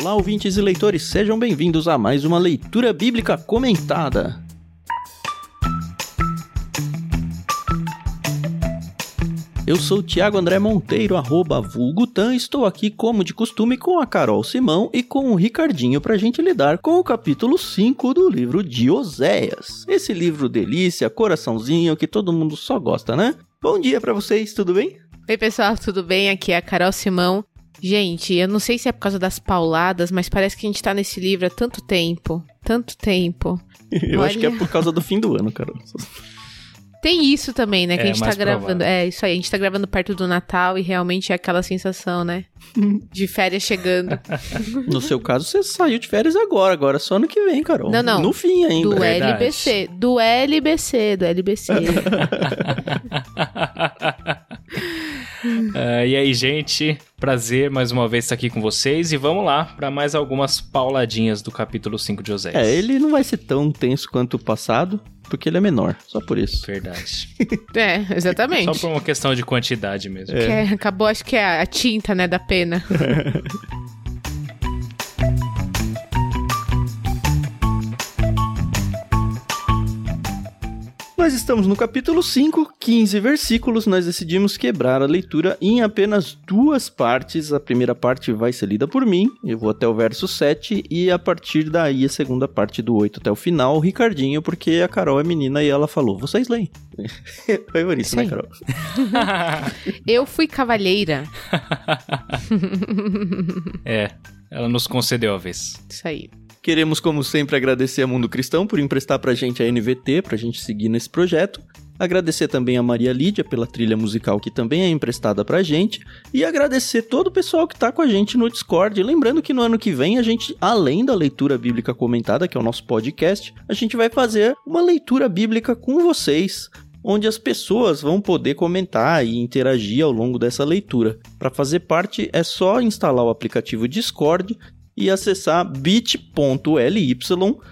Olá, ouvintes e leitores, sejam bem-vindos a mais uma leitura bíblica comentada. Eu sou o Thiago André Monteiro, arroba vulgutan, estou aqui como de costume com a Carol Simão e com o Ricardinho para a gente lidar com o capítulo 5 do livro de Oséias. Esse livro delícia, coraçãozinho, que todo mundo só gosta, né? Bom dia para vocês, tudo bem? Oi pessoal, tudo bem? Aqui é a Carol Simão. Gente, eu não sei se é por causa das pauladas, mas parece que a gente tá nesse livro há tanto tempo. Tanto tempo. eu Olha... acho que é por causa do fim do ano, Carol. Tem isso também, né? Que É, a gente tá gravando. provável. É, isso aí. A gente tá gravando perto do Natal e realmente é aquela sensação, né? De férias chegando. No seu caso, você saiu de férias agora, agora só ano que vem, Carol. Não, não. No fim ainda. Do Verdade. LBC. Do LBC, do LBC. Ah, e aí, gente? Prazer mais uma vez estar aqui com vocês e vamos lá para mais algumas pauladinhas do capítulo 5 de Oséias. É, ele não vai ser tão tenso quanto o passado, porque ele é menor, só por isso. Verdade. é, exatamente. Só por uma questão de quantidade mesmo. Que é- acabou, acho que é a tinta, né, da pena. Nós estamos no capítulo 5, 15 versículos. Nós decidimos quebrar a leitura em apenas duas partes. A primeira parte vai ser lida por mim, eu vou até o verso 7, e a partir daí a segunda parte do 8 até o final, o Ricardinho, porque a Carol é menina e ela falou: vocês leem. Foi por isso, né, Sim. Carol? Eu fui cavalheira. É, ela nos concedeu a vez. Isso aí. Queremos, como sempre, agradecer a Mundo Cristão por emprestar pra gente a NVT, pra gente seguir nesse projeto. Agradecer também a Maria Lídia pela trilha musical que também é emprestada pra gente. E agradecer todo o pessoal que tá com a gente no Discord. Lembrando que no ano que vem a gente, além da leitura bíblica comentada, que é o nosso podcast, a gente vai fazer uma leitura bíblica com vocês. Onde as pessoas vão poder comentar e interagir ao longo dessa leitura. Para fazer parte é só instalar o aplicativo Discord e acessar bit.ly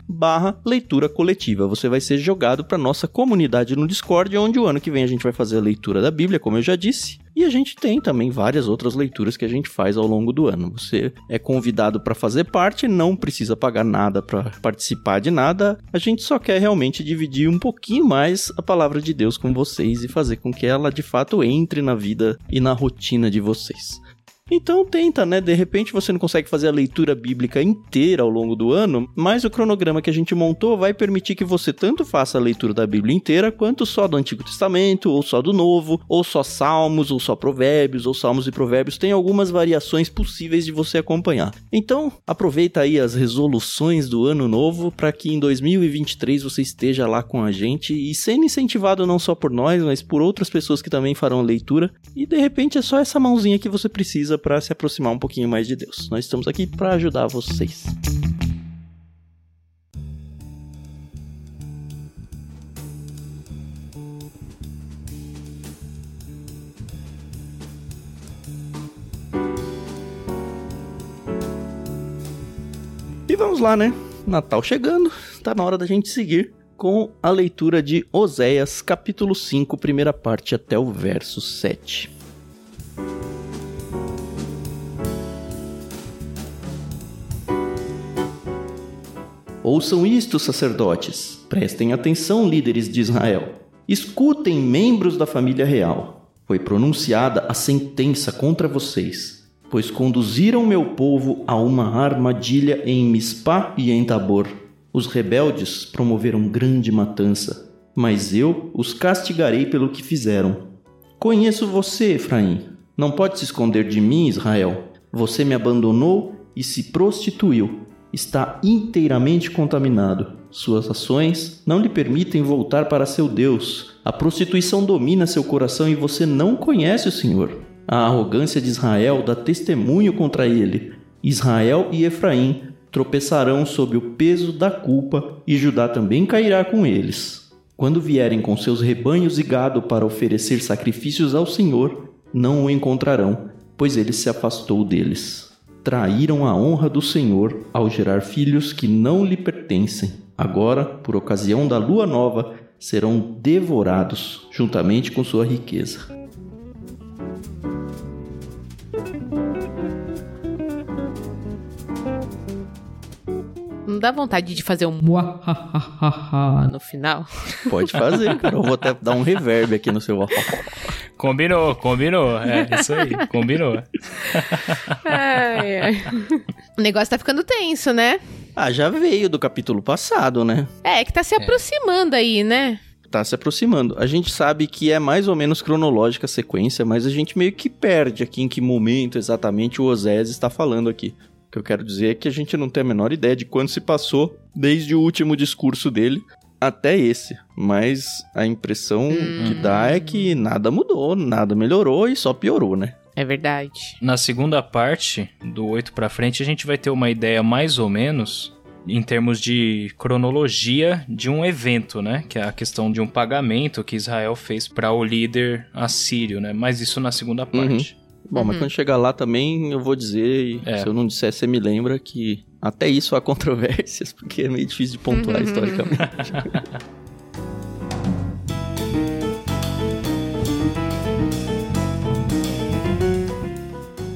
barra leitura coletiva. Você vai ser jogado para nossa comunidade no Discord, onde o ano que vem a gente vai fazer a leitura da Bíblia, como eu já disse. E a gente tem também várias outras leituras que a gente faz ao longo do ano. Você é convidado para fazer parte, não precisa pagar nada para participar de nada. A gente só quer realmente dividir um pouquinho mais a palavra de Deus com vocês e fazer com que ela de fato entre na vida e na rotina de vocês. Então tenta, né? De repente você não consegue fazer a leitura bíblica inteira ao longo do ano, mas o cronograma que a gente montou vai permitir que você tanto faça a leitura da Bíblia inteira, quanto só do Antigo Testamento, ou só do Novo, ou só Salmos, ou só Provérbios, ou Salmos e Provérbios. Tem algumas variações possíveis de você acompanhar. Então, aproveita aí as resoluções do ano novo para que em 2023 você esteja lá com a gente e sendo incentivado não só por nós, mas por outras pessoas que também farão a leitura. E de repente é só essa mãozinha que você precisa para se aproximar um pouquinho mais de Deus. Nós estamos aqui para ajudar vocês. E vamos lá, né? Natal chegando, tá na hora da gente seguir com a leitura de Oséias, capítulo 5, primeira parte até o verso 7. Ouçam isto, sacerdotes. Prestem atenção, líderes de Israel. Escutem, membros da família real. Foi pronunciada a sentença contra vocês, pois conduziram meu povo a uma armadilha em Mispá e em Tabor. Os rebeldes promoveram grande matança, mas eu os castigarei pelo que fizeram. Conheço você, Efraim. Não pode se esconder de mim, Israel. Você me abandonou e se prostituiu. Está inteiramente contaminado. Suas ações não lhe permitem voltar para seu Deus. A prostituição domina seu coração e você não conhece o Senhor. A arrogância de Israel dá testemunho contra ele. Israel e Efraim tropeçarão sob o peso da culpa e Judá também cairá com eles. Quando vierem com seus rebanhos e gado para oferecer sacrifícios ao Senhor, não o encontrarão, pois ele se afastou deles. Traíram a honra do Senhor ao gerar filhos que não lhe pertencem. Agora, por ocasião da lua nova, serão devorados juntamente com sua riqueza. Dá vontade de fazer um no final. Pode fazer, cara. Eu vou até dar um reverb aqui no seu. Combinou, combinou. É, isso aí, combinou. Ai, ai. O negócio tá ficando tenso, né? Ah, já veio do capítulo passado, né? É, que tá se aproximando aí, né? Tá se aproximando. A gente sabe que é mais ou menos cronológica a sequência, mas a gente meio que perde aqui em que momento exatamente o Osés está falando aqui. O que eu quero dizer é que a gente não tem a menor ideia de quando se passou desde o último discurso dele até esse. Mas a impressão que dá é que nada mudou, nada melhorou e só piorou, né? É verdade. Na segunda parte, do 8 pra frente, a gente vai ter uma ideia mais ou menos em termos de cronologia de um evento, né? Que é a questão de um pagamento que Israel fez para o líder assírio, né? Mas isso na segunda parte. Bom, mas Uhum. quando chegar lá também eu vou dizer, e É. se eu não disser, você me lembra que até isso há controvérsias, porque é meio difícil de pontuar historicamente.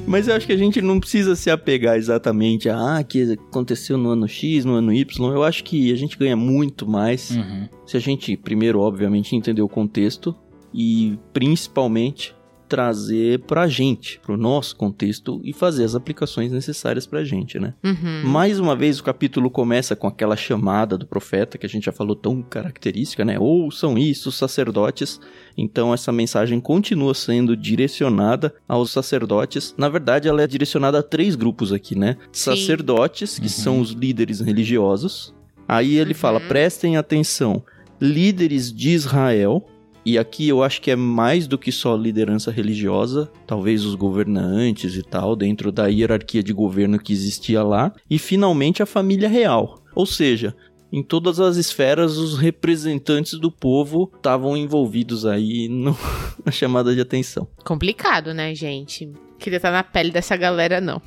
Mas eu acho que a gente não precisa se apegar exatamente a ah, que aconteceu no ano X, no ano Y. Eu acho que a gente ganha muito mais Uhum. se a gente, primeiro, obviamente, entender o contexto e, principalmente, trazer pra gente, pro nosso contexto e fazer as aplicações necessárias pra gente, né? Uhum. Mais uma vez, o capítulo começa com aquela chamada do profeta que a gente já falou tão característica, né? Ouçam isso, sacerdotes. Então, essa mensagem continua sendo direcionada aos sacerdotes. Na verdade, ela é direcionada a três grupos aqui, né? Sim. Sacerdotes, que Uhum. são os líderes religiosos. Aí ele fala: Uhum. prestem atenção, líderes de Israel. E aqui eu acho que é mais do que só liderança religiosa, talvez os governantes e tal, dentro da hierarquia de governo que existia lá. E finalmente a família real. Ou seja, em todas as esferas, os representantes do povo estavam envolvidos aí no- na chamada de atenção. Complicado, né, gente? Queria estar na pele dessa galera, não.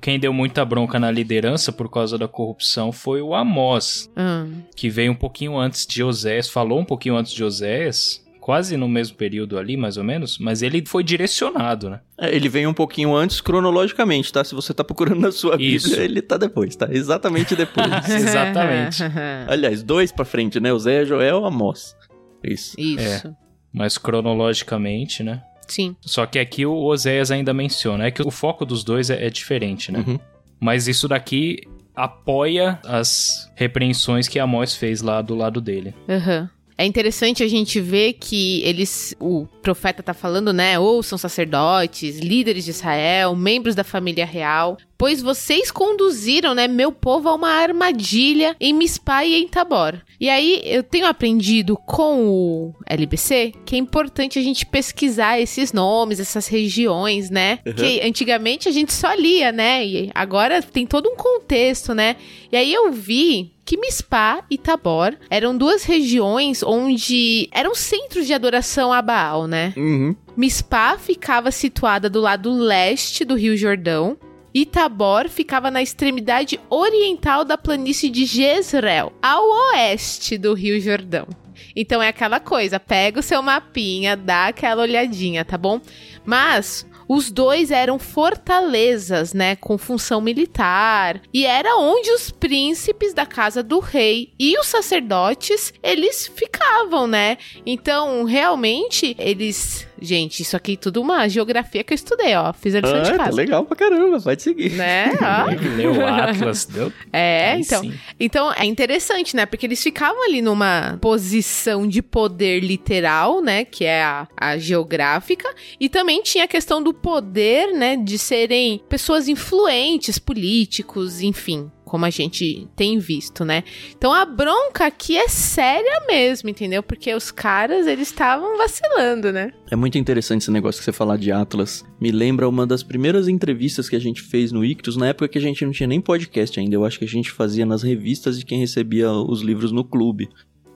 Quem deu muita bronca na liderança por causa da corrupção foi o Amós, Hum. que veio um pouquinho antes de Oséias, falou um pouquinho antes de Oséias, quase no mesmo período ali, mais ou menos, mas ele foi direcionado, né? É, ele vem um pouquinho antes cronologicamente, tá? Se você tá procurando na sua Isso. Bíblia, ele tá depois, tá? Exatamente depois. Exatamente. Aliás, dois pra frente, né? O Zé, Joel, Amós. Isso. Isso. Mas cronologicamente, né? Sim. Só que aqui o Oséias ainda menciona, é que o foco dos dois é, é diferente, né? Uhum. Mas isso daqui apoia as repreensões que Amós fez lá do lado dele. Aham. É interessante a gente ver que eles, o profeta tá falando, né? Ouçam sacerdotes, líderes de Israel, membros da família real, pois vocês conduziram, né, meu povo a uma armadilha em Mispá e em Tabor. E aí eu tenho aprendido com o LBC que é importante a gente pesquisar esses nomes, essas regiões, né? Uhum. Que antigamente a gente só lia, né? E agora tem todo um contexto, né? E aí eu vi que Mispá e Tabor eram duas regiões onde eram centros de adoração a Baal, né? Uhum. Mispá ficava situada do lado leste do Rio Jordão e Tabor ficava na extremidade oriental da planície de Jezreel, ao oeste do Rio Jordão. Então é aquela coisa, pega o seu mapinha, dá aquela olhadinha, tá bom? Mas os dois eram fortalezas, né, com função militar, e era onde os príncipes da casa do rei e os sacerdotes, eles ficavam, né? Então, realmente, eles, gente, isso aqui é tudo uma geografia que eu estudei, ó, fiz a lição Ah, de tá casa. legal pra caramba, pode seguir. Né? Ó. Leu o Atlas, deu. É, Aí então. sim. Então é interessante, né? Porque eles ficavam ali numa posição de poder literal, né? Que é a, a geográfica. E também tinha a questão do poder, né? De serem pessoas influentes, políticos, enfim. Como a gente tem visto, né? Então a bronca aqui é séria mesmo, entendeu? Porque os caras, eles estavam vacilando, né? É muito interessante esse negócio que você falar de Atlas. Me lembra uma das primeiras entrevistas que a gente fez no Ictus, na época que a gente não tinha nem podcast ainda. Eu acho que a gente fazia nas revistas de quem recebia os livros no clube.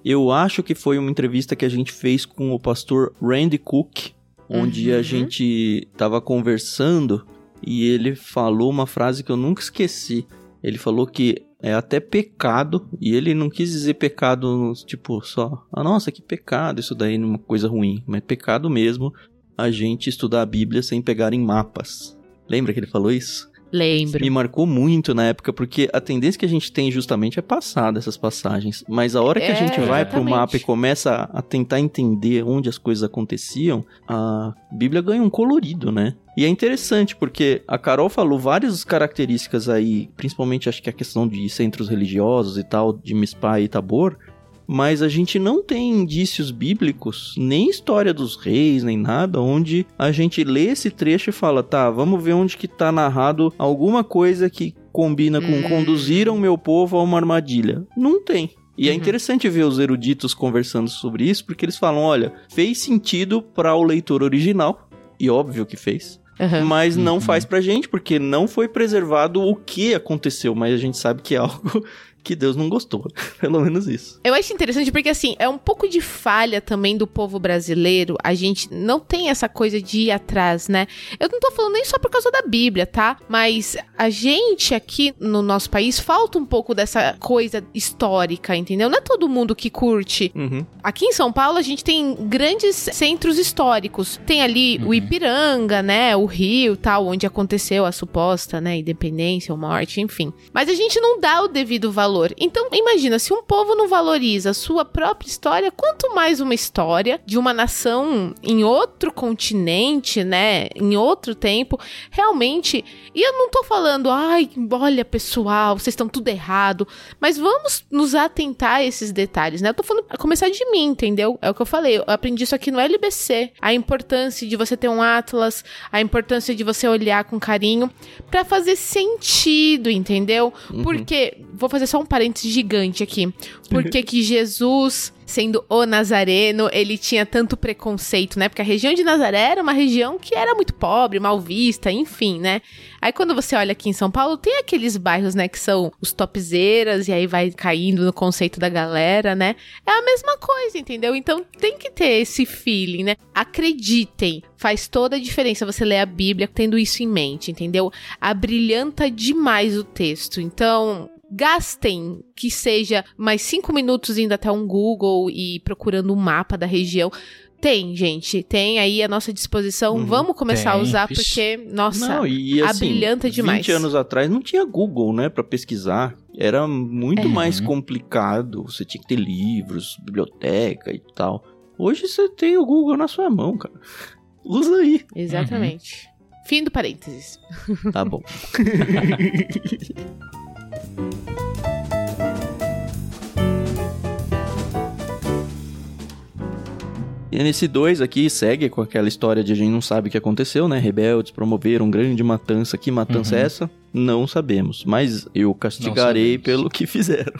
Eu acho que foi uma entrevista que a gente fez com o pastor Randy Cook, onde Uhum. a gente tava conversando e ele falou uma frase que eu nunca esqueci. Ele falou que é até pecado, e ele não quis dizer pecado, tipo, só, ah, nossa, que pecado, isso daí é uma coisa ruim, mas pecado mesmo a gente estudar a Bíblia sem pegar em mapas. Lembra que ele falou isso? Lembro. Me marcou muito na época, porque a tendência que a gente tem justamente é passar dessas passagens. Mas a hora que É, a gente vai pro exatamente. mapa e começa a tentar entender onde as coisas aconteciam, a Bíblia ganha um colorido, né? E é interessante, porque a Carol falou várias características aí, principalmente acho que a questão de centros religiosos e tal, de Mispah e Tabor, mas a gente não tem indícios bíblicos, nem história dos reis, nem nada, onde a gente lê esse trecho e fala, tá, vamos ver onde que tá narrado alguma coisa que combina com Hum. conduziram meu povo a uma armadilha. Não tem. E é Uhum. interessante ver os eruditos conversando sobre isso, porque eles falam, olha, fez sentido para o leitor original, e óbvio que fez, Aham. mas não Uhum. faz pra gente, porque não foi preservado o que aconteceu, mas a gente sabe que é algo que Deus não gostou. Pelo menos isso. Eu acho interessante porque, assim, é um pouco de falha também do povo brasileiro. A gente não tem essa coisa de ir atrás, né? Eu não tô falando nem só por causa da Bíblia, tá? Mas a gente aqui no nosso país falta um pouco dessa coisa histórica, entendeu? Não é todo mundo que curte. Uhum. Aqui em São Paulo a gente tem grandes centros históricos. Tem ali o Uhum. Ipiranga, né? O Rio, tal, onde aconteceu a suposta, né? Independência ou morte, enfim. Mas a gente não dá o devido valor. Então, imagina, se um povo não valoriza a sua própria história, quanto mais uma história de uma nação em outro continente, né? Em outro tempo, realmente. E eu não tô falando, ai, olha, pessoal, vocês estão tudo errado. Mas vamos nos atentar a esses detalhes, né? Eu tô falando a começar de mim, entendeu? É o que eu falei. Eu aprendi isso aqui no LBC. A importância de você ter um atlas, a importância de você olhar com carinho pra fazer sentido, entendeu? Porque, vou fazer só um parênteses gigante aqui. Por que que Jesus, sendo o Nazareno, ele tinha tanto preconceito, né? Porque a região de Nazaré era uma região que era muito pobre, mal vista, enfim, né? Aí quando você olha aqui em São Paulo, tem aqueles bairros, né, que são os topzeiras, e aí vai caindo no conceito da galera, né? É a mesma coisa, entendeu? Então tem que ter esse feeling, né? Acreditem, faz toda a diferença você ler a Bíblia tendo isso em mente, entendeu? Abrilhanta demais o texto. Então, gastem que seja mais cinco minutos indo até um Google e procurando um mapa da região. Tem, gente, tem aí à nossa disposição. Uhum, Vamos começar a tem, usar vixe. porque, nossa, Não, e assim, abrilhanta demais. 20 anos atrás não tinha Google, né, Pra pesquisar. Era muito É. mais Uhum. complicado. Você tinha que ter livros, biblioteca e tal. Hoje você tem o Google na sua mão, cara. Usa aí. exatamente. Fim do parênteses. Tá bom. E nesse 2 aqui segue com aquela história de a gente não sabe o que aconteceu, né? Rebeldes promoveram grande matança. Que matança Uhum. é essa? Não sabemos. Mas eu castigarei pelo que fizeram.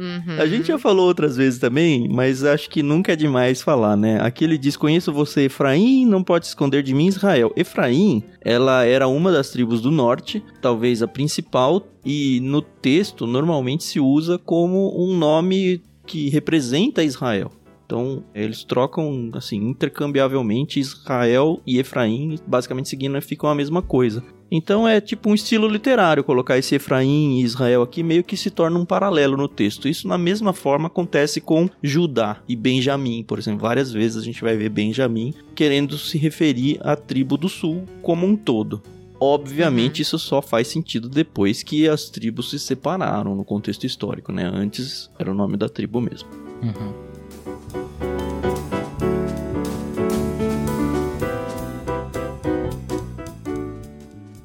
Uhum. A gente já falou outras vezes também, mas acho que nunca é demais falar, né? Aqui ele diz: Conheço você, Efraim, não pode se esconder de mim, Israel. Efraim, ela era uma das tribos do norte, talvez a principal, e no texto normalmente se usa como um nome que representa Israel. Então, eles trocam, assim, intercambiavelmente Israel e Efraim, basicamente seguindo, ficam a mesma coisa. Então é tipo um estilo literário colocar esse Efraim e Israel aqui meio que se torna um paralelo no texto. Isso na mesma forma acontece com Judá e Benjamim, por exemplo. Várias vezes a gente vai ver Benjamim querendo se referir à tribo do sul como um todo. Obviamente isso só faz sentido depois que as tribos se separaram no contexto histórico, né? Antes era o nome da tribo mesmo. Uhum.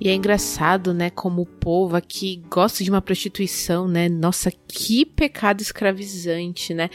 E é engraçado, né, como o povo aqui gosta de uma prostituição, né? Nossa, que pecado escravizante, né?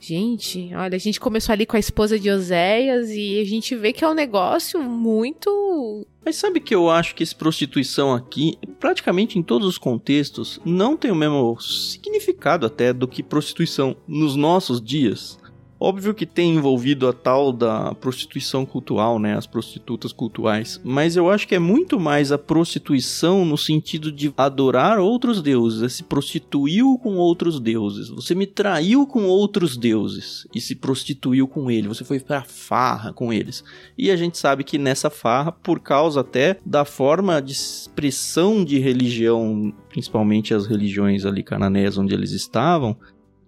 Gente, olha, a gente começou ali com a esposa de Oséias e a gente vê que é um negócio muito. Mas sabe que eu acho que esse prostituição aqui, praticamente em todos os contextos, não tem o mesmo significado até do que prostituição nos nossos dias? Óbvio que tem envolvido a tal da prostituição cultural, né? As prostitutas cultuais. Mas eu acho que é muito mais a prostituição no sentido de adorar outros deuses. É se prostituiu com outros deuses. Você me traiu com outros deuses e se prostituiu com ele. Você foi pra farra com eles. E a gente sabe que nessa farra, por causa até da forma de expressão de religião, principalmente as religiões ali cananeias onde eles estavam,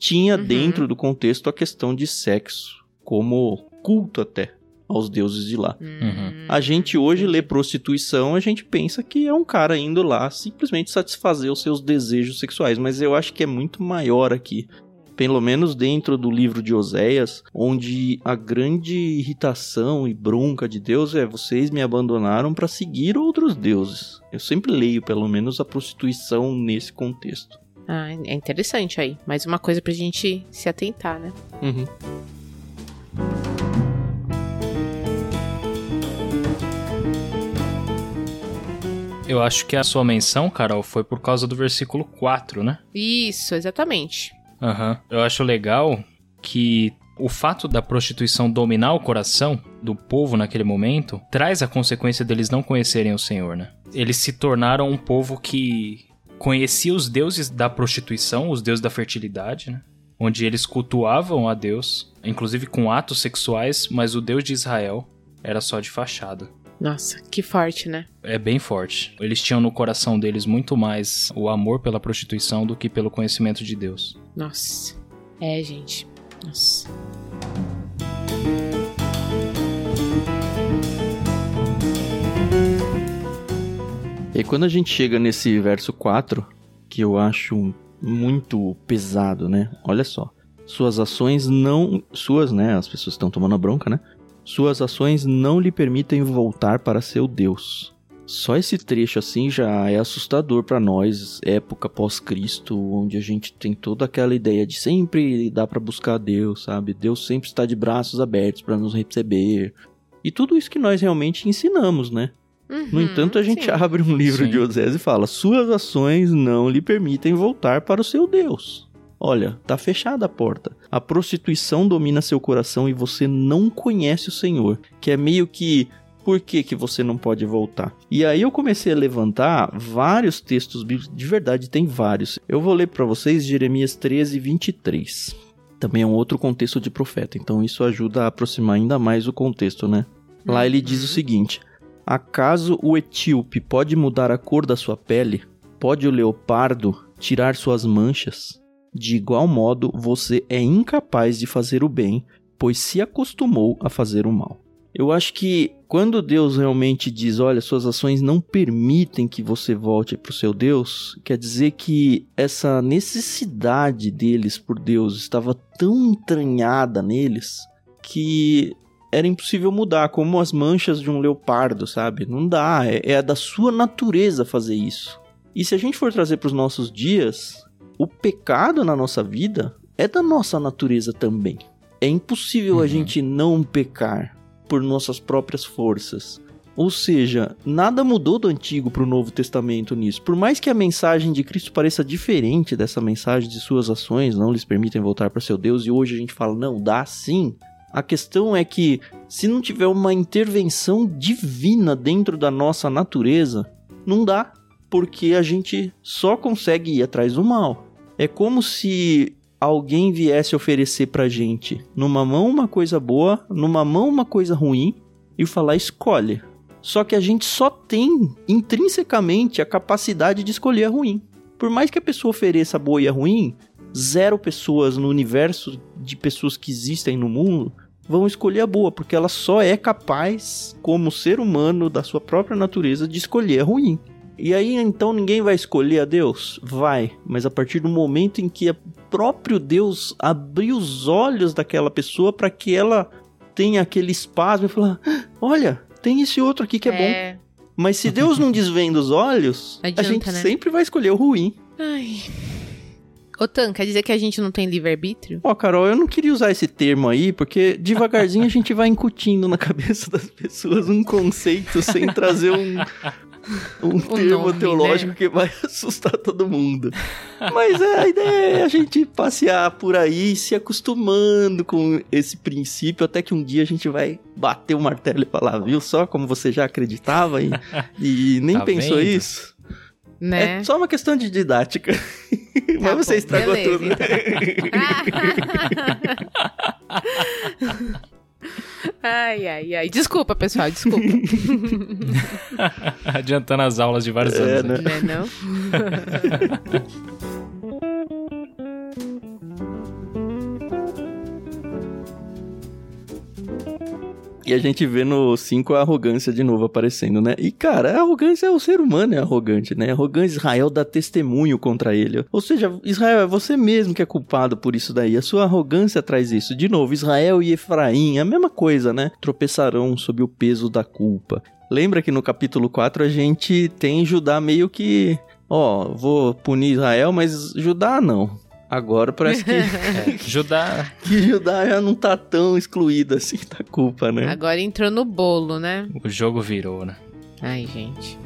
tinha Uhum. dentro do contexto a questão de sexo, como culto até. aos deuses de lá. Uhum. A gente hoje lê prostituição, a gente pensa que é um cara indo lá simplesmente satisfazer os seus desejos sexuais, mas eu acho que é muito maior aqui. Pelo menos dentro do livro de Oséias, onde a grande irritação e bronca de Deus é: vocês me abandonaram para seguir outros deuses. Eu sempre leio, pelo menos, a prostituição nesse contexto. Ah, é interessante aí. Mais uma coisa pra gente se atentar, né? Uhum. Eu acho que a sua menção, Carol, foi por causa do versículo 4, né? Isso, exatamente. Aham. Eu acho legal que o fato da prostituição dominar o coração do povo naquele momento traz a consequência deles não conhecerem o Senhor, né? Eles se tornaram um povo que conhecia os deuses da prostituição, os deuses da fertilidade, né? Onde eles cultuavam a Deus, inclusive com atos sexuais, mas o Deus de Israel era só de fachada. Nossa, que forte, né? É bem forte. Eles tinham no coração deles muito mais o amor pela prostituição do que pelo conhecimento de Deus. Nossa. É, gente. Nossa. E quando a gente chega nesse verso 4, que eu acho muito pesado, né? Olha só. Suas ações não. Suas, né? As pessoas estão tomando a bronca, né? Suas ações não lhe permitem voltar para seu Deus. Só esse trecho assim já é assustador para nós, época pós-Cristo, onde a gente tem toda aquela ideia de sempre dá para buscar Deus, sabe? Deus sempre está de braços abertos para nos receber. E tudo isso que nós realmente ensinamos, né? No Uhum, entanto, a gente sim. abre um livro Sim. de Osés e fala: Suas ações não lhe permitem voltar para o seu Deus. Olha, tá fechada a porta. A prostituição domina seu coração e você não conhece o Senhor. Que é meio que. Por que, que você não pode voltar? E aí eu comecei a levantar vários textos bíblicos, de verdade tem vários. Eu vou ler para vocês Jeremias 13, 23. Também é um outro contexto de profeta, então isso ajuda a aproximar ainda mais o contexto, né? Lá ele diz o seguinte: Acaso o etíope pode mudar a cor da sua pele? Pode o leopardo tirar suas manchas? De igual modo, você é incapaz de fazer o bem, pois se acostumou a fazer o mal. Eu acho que quando Deus realmente diz, olha, suas ações não permitem que você volte para o seu Deus, quer dizer que essa necessidade deles por Deus estava tão entranhada neles que era impossível mudar, como as manchas de um leopardo, sabe? Não dá, é, é da sua natureza fazer isso. E se a gente for trazer para os nossos dias, o pecado na nossa vida é da nossa natureza também. É impossível a Uhum. gente não pecar por nossas próprias forças. Ou seja, nada mudou do Antigo para o Novo Testamento nisso. Por mais que a mensagem de Cristo pareça diferente dessa mensagem de suas ações não lhes permitem voltar para seu Deus, e hoje a gente fala, não, dá sim. A questão é que, se não tiver uma intervenção divina dentro da nossa natureza, não dá, porque a gente só consegue ir atrás do mal. É como se alguém viesse oferecer pra gente, numa mão uma coisa boa, numa mão uma coisa ruim, e falar escolhe. Só que a gente só tem intrinsecamente a capacidade de escolher a ruim. Por mais que a pessoa ofereça a boa e a ruim, zero pessoas no universo de pessoas que existem no mundo vão escolher a boa, porque ela só é capaz, como ser humano da sua própria natureza, de escolher a ruim. E aí então ninguém vai escolher a Deus? Vai, mas a partir do momento em que o próprio Deus abriu os olhos daquela pessoa para que ela tenha aquele espasmo e falar: "Ah, olha, tem esse outro aqui que é, bom. Mas se Deus não desvenda os olhos, Não a adianta, gente né? sempre vai escolher o ruim. Ai. Ô, Tan, quer dizer que a gente não tem livre-arbítrio? Ó, Carol, eu não queria usar esse termo aí, porque devagarzinho a gente vai incutindo na cabeça das pessoas um conceito sem trazer um, um termo nome, teológico né? que vai assustar todo mundo. Mas é, a ideia é a gente passear por aí se acostumando com esse princípio, até que um dia a gente vai bater o martelo e falar, viu só como você já acreditava e, e nem Tá pensou vendo? isso? Né? É só uma questão de didática. Tá Mas você bom, estragou beleza, tudo. então. ai, ai, ai. Desculpa, pessoal, desculpa. Adiantando as aulas de vários É, anos. né? né? Né, não? E a gente vê no 5 a arrogância de novo aparecendo, né? E, cara, a arrogância é o ser humano, é arrogante, né? Arrogância, Israel dá testemunho contra ele. Ou seja, Israel, é você mesmo que é culpado por isso daí. A sua arrogância traz isso. De novo, Israel e Efraim, a mesma coisa, né? Tropeçarão sob o peso da culpa. Lembra que no capítulo 4 a gente tem Judá meio que. Ó, vou punir Israel, mas Judá não. Agora parece que. É, Judá. que Judá já não tá tão excluído assim da culpa, né? Agora entrou no bolo, né? O jogo virou, né? Ai, gente.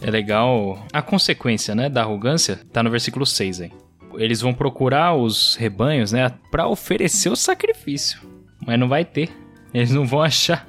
É legal a consequência, né, da arrogância, tá no versículo 6 aí. Eles vão procurar os rebanhos, né, para oferecer o sacrifício, mas não vai ter. Eles não vão achar.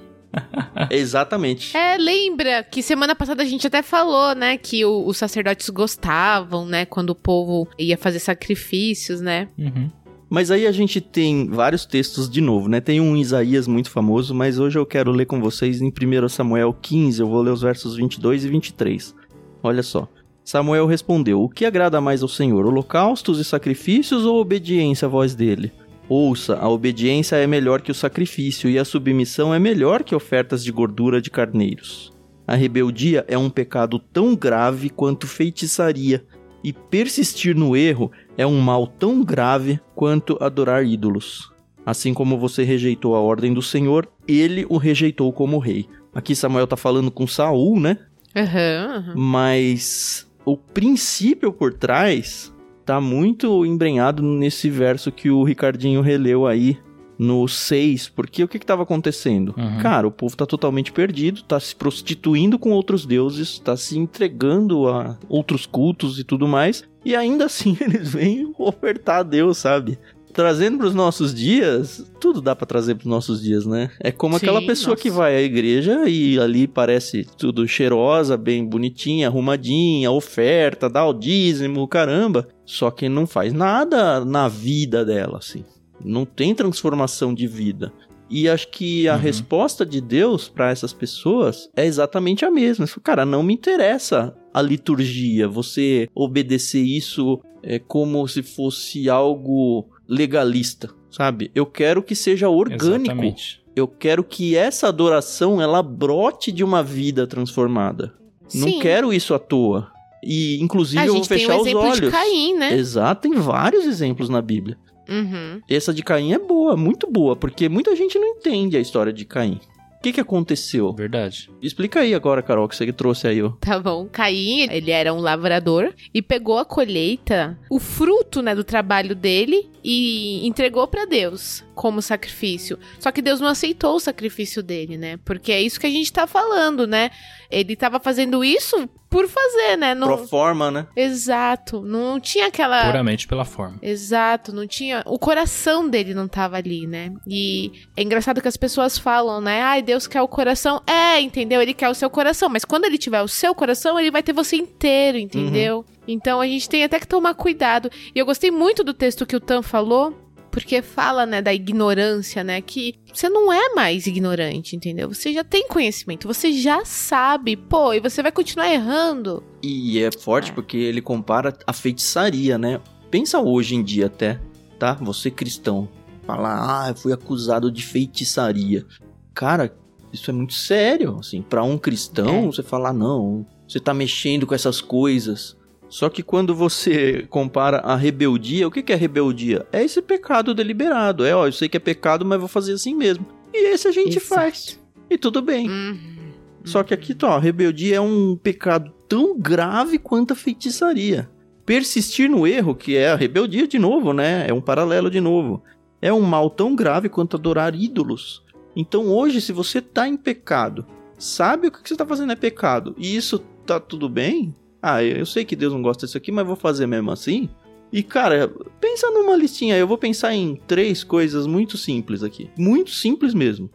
Exatamente. É, lembra que semana passada a gente até falou, né, que o- os sacerdotes gostavam, né, quando o povo ia fazer sacrifícios, né? Uhum. Mas aí a gente tem vários textos de novo, né? Tem um em Isaías muito famoso, mas hoje eu quero ler com vocês em 1 Samuel 15, eu vou ler os versos 22 e 23. Olha só. Samuel respondeu: O que agrada mais ao Senhor, holocaustos e sacrifícios ou obediência à voz dele? Ouça, a obediência é melhor que o sacrifício e a submissão é melhor que ofertas de gordura de carneiros. A rebeldia é um pecado tão grave quanto feitiçaria, e persistir no erro é um mal tão grave quanto adorar ídolos. Assim como você rejeitou a ordem do Senhor, ele o rejeitou como rei. Aqui Samuel tá falando com Saul, né? Aham, aham. Mas o princípio por trás tá muito embrenhado nesse verso que o Ricardinho releu aí no 6, porque o que que tava acontecendo? Uhum. Cara, o povo tá totalmente perdido, tá se prostituindo com outros deuses, tá se entregando a outros cultos e tudo mais, e ainda assim eles vêm ofertar a Deus, sabe? Trazendo pros nossos dias, tudo dá pra trazer pros nossos dias, né? É como Sim, aquela pessoa nossa. que vai à igreja e ali parece tudo cheirosa, bem bonitinha, arrumadinha, oferta, dá o dízimo, caramba. Só que não faz nada na vida dela, assim. Não tem transformação de vida. E acho que a Uhum. resposta de Deus pra essas pessoas é exatamente a mesma. Cara, não me interessa a liturgia, você obedecer isso é como se fosse algo legalista, sabe? Eu quero que seja orgânico. Exatamente. Eu quero que essa adoração ela brote de uma vida transformada. Não Sim. quero isso à toa. E inclusive A eu vou gente tem fechar o os exemplo olhos. de Caim, né? Exato, tem vários exemplos na Bíblia. Uhum. Essa de Caim é boa, muito boa, porque muita gente não entende a história de Caim. O que, que aconteceu? Verdade. Explica aí agora, Carol, que você trouxe aí, ó. Tá bom. Caim, ele era um lavrador e pegou a colheita, o fruto, né, do trabalho dele e entregou pra Deus como sacrifício. Só que Deus não aceitou o sacrifício dele, né? Porque é isso que a gente tá falando, né? Ele tava fazendo isso por fazer, né? Não... Pro forma, né? Exato. Não tinha aquela Puramente pela forma. Exato, não tinha. O coração dele não tava ali, né? E é engraçado que as pessoas falam, né? Ai, Deus quer o coração. É, entendeu? Ele quer o seu coração. Mas quando ele tiver o seu coração, ele vai ter você inteiro, entendeu? Então a gente tem até que tomar cuidado. E eu gostei muito do texto que o Tan falou. Porque fala, né, da ignorância, né? Que você não é mais ignorante, entendeu? Você já tem conhecimento, você já sabe, pô, e você vai continuar errando. E é forte É. porque ele compara a feitiçaria, né? Pensa hoje em dia até, tá? Você cristão. Falar, ah, eu fui acusado de feitiçaria. Cara, isso é muito sério, assim. Pra um cristão, É. você falar, não, você tá mexendo com essas coisas. Só que quando você compara a rebeldia, o que que é rebeldia? É esse pecado deliberado. É, ó, eu sei que é pecado, mas vou fazer assim mesmo. E esse a gente Exato. faz. E tudo bem. Uhum. Só que aqui, tá, ó, rebeldia é um pecado tão grave quanto a feitiçaria. Persistir no erro, que é a rebeldia de novo, né? É um paralelo de novo. É um mal tão grave quanto adorar ídolos. Então hoje, se você tá em pecado, sabe o que que você tá fazendo é pecado, e isso tá tudo bem? Ah, eu sei que Deus não gosta disso aqui, mas vou fazer mesmo assim. E cara, pensa numa listinha, aí, eu vou pensar em três coisas muito simples aqui. Muito simples mesmo.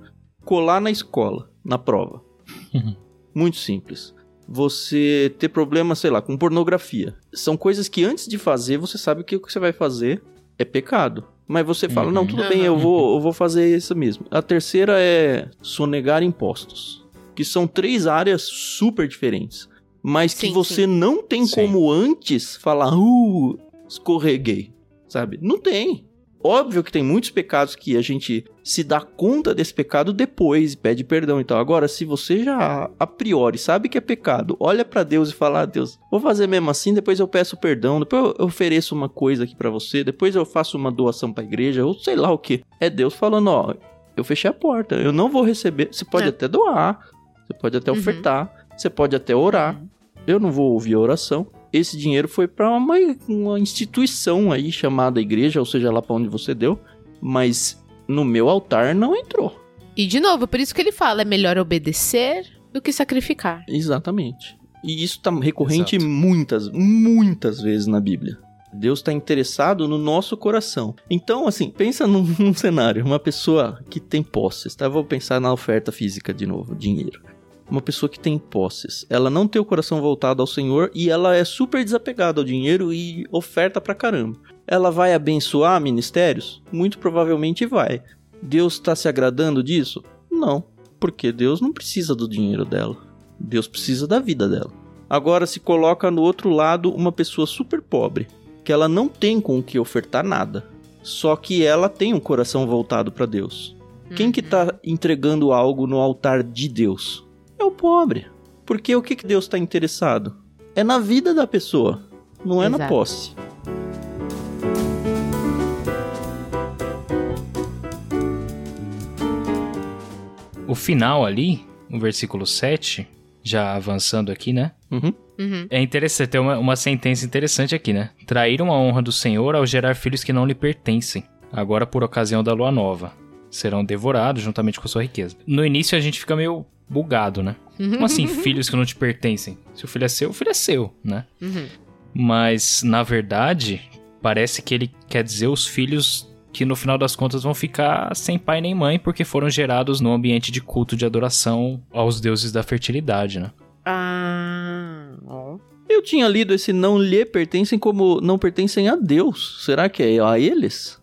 Colar na escola, na prova. Muito simples. Você ter problema, sei lá, com pornografia. São coisas que antes de fazer, você sabe que o que você vai fazer é pecado. Mas você fala, Uhum. não, tudo bem, eu vou, eu vou fazer isso mesmo. A terceira é sonegar impostos. Que são três áreas super diferentes. Mas que Sim, você não tem Sim. como antes falar, uh, escorreguei, sabe? Não tem. Óbvio que tem muitos pecados que a gente se dá conta desse pecado depois e pede perdão. Então, agora, se você já a priori sabe que é pecado, olha para Deus e fala: ah, Deus, vou fazer mesmo assim, depois eu peço perdão, depois eu ofereço uma coisa aqui para você, depois eu faço uma doação para igreja, ou sei lá o que. É Deus falando: ó, eu fechei a porta, eu não vou receber. Você pode é. até doar, você pode até uhum. ofertar, você pode até orar. Uhum. Eu não vou ouvir a oração, esse dinheiro foi para uma, uma instituição aí chamada igreja, ou seja, lá para onde você deu, mas no meu altar não entrou. E de novo, por isso que ele fala, é melhor obedecer do que sacrificar. Exatamente. E isso está recorrente Exato. muitas, muitas vezes na Bíblia. Deus está interessado no nosso coração. Então, assim, pensa num, num, cenário, uma pessoa que tem posses, tá? Vou pensar na oferta física de novo, dinheiro uma pessoa que tem posses. Ela não tem o coração voltado ao Senhor e ela é super desapegada ao dinheiro e oferta pra caramba. Ela vai abençoar ministérios? Muito provavelmente vai. Deus está se agradando disso? Não, porque Deus não precisa do dinheiro dela. Deus precisa da vida dela. Agora se coloca no outro lado uma pessoa super pobre, que ela não tem com o que ofertar nada. Só que ela tem um coração voltado para Deus. Quem que está uhum. entregando algo no altar de Deus? É o pobre. Porque o que, que Deus está interessado? É na vida da pessoa, não é Exato. na posse. O final ali, o versículo 7, já avançando aqui, né? Uhum. Uhum. É interessante, tem uma, uma sentença interessante aqui, né? Traíram a honra do Senhor ao gerar filhos que não lhe pertencem, agora por ocasião da lua nova. Serão devorados juntamente com sua riqueza. No início a gente fica meio bugado, né? Como assim, filhos que não te pertencem? Se o filho é seu, o filho é seu, né? Uhum. Mas, na verdade, parece que ele quer dizer os filhos que no final das contas vão ficar sem pai nem mãe porque foram gerados no ambiente de culto de adoração aos deuses da fertilidade, né? Ah. Eu tinha lido esse não lhe pertencem como não pertencem a Deus. Será que é a eles?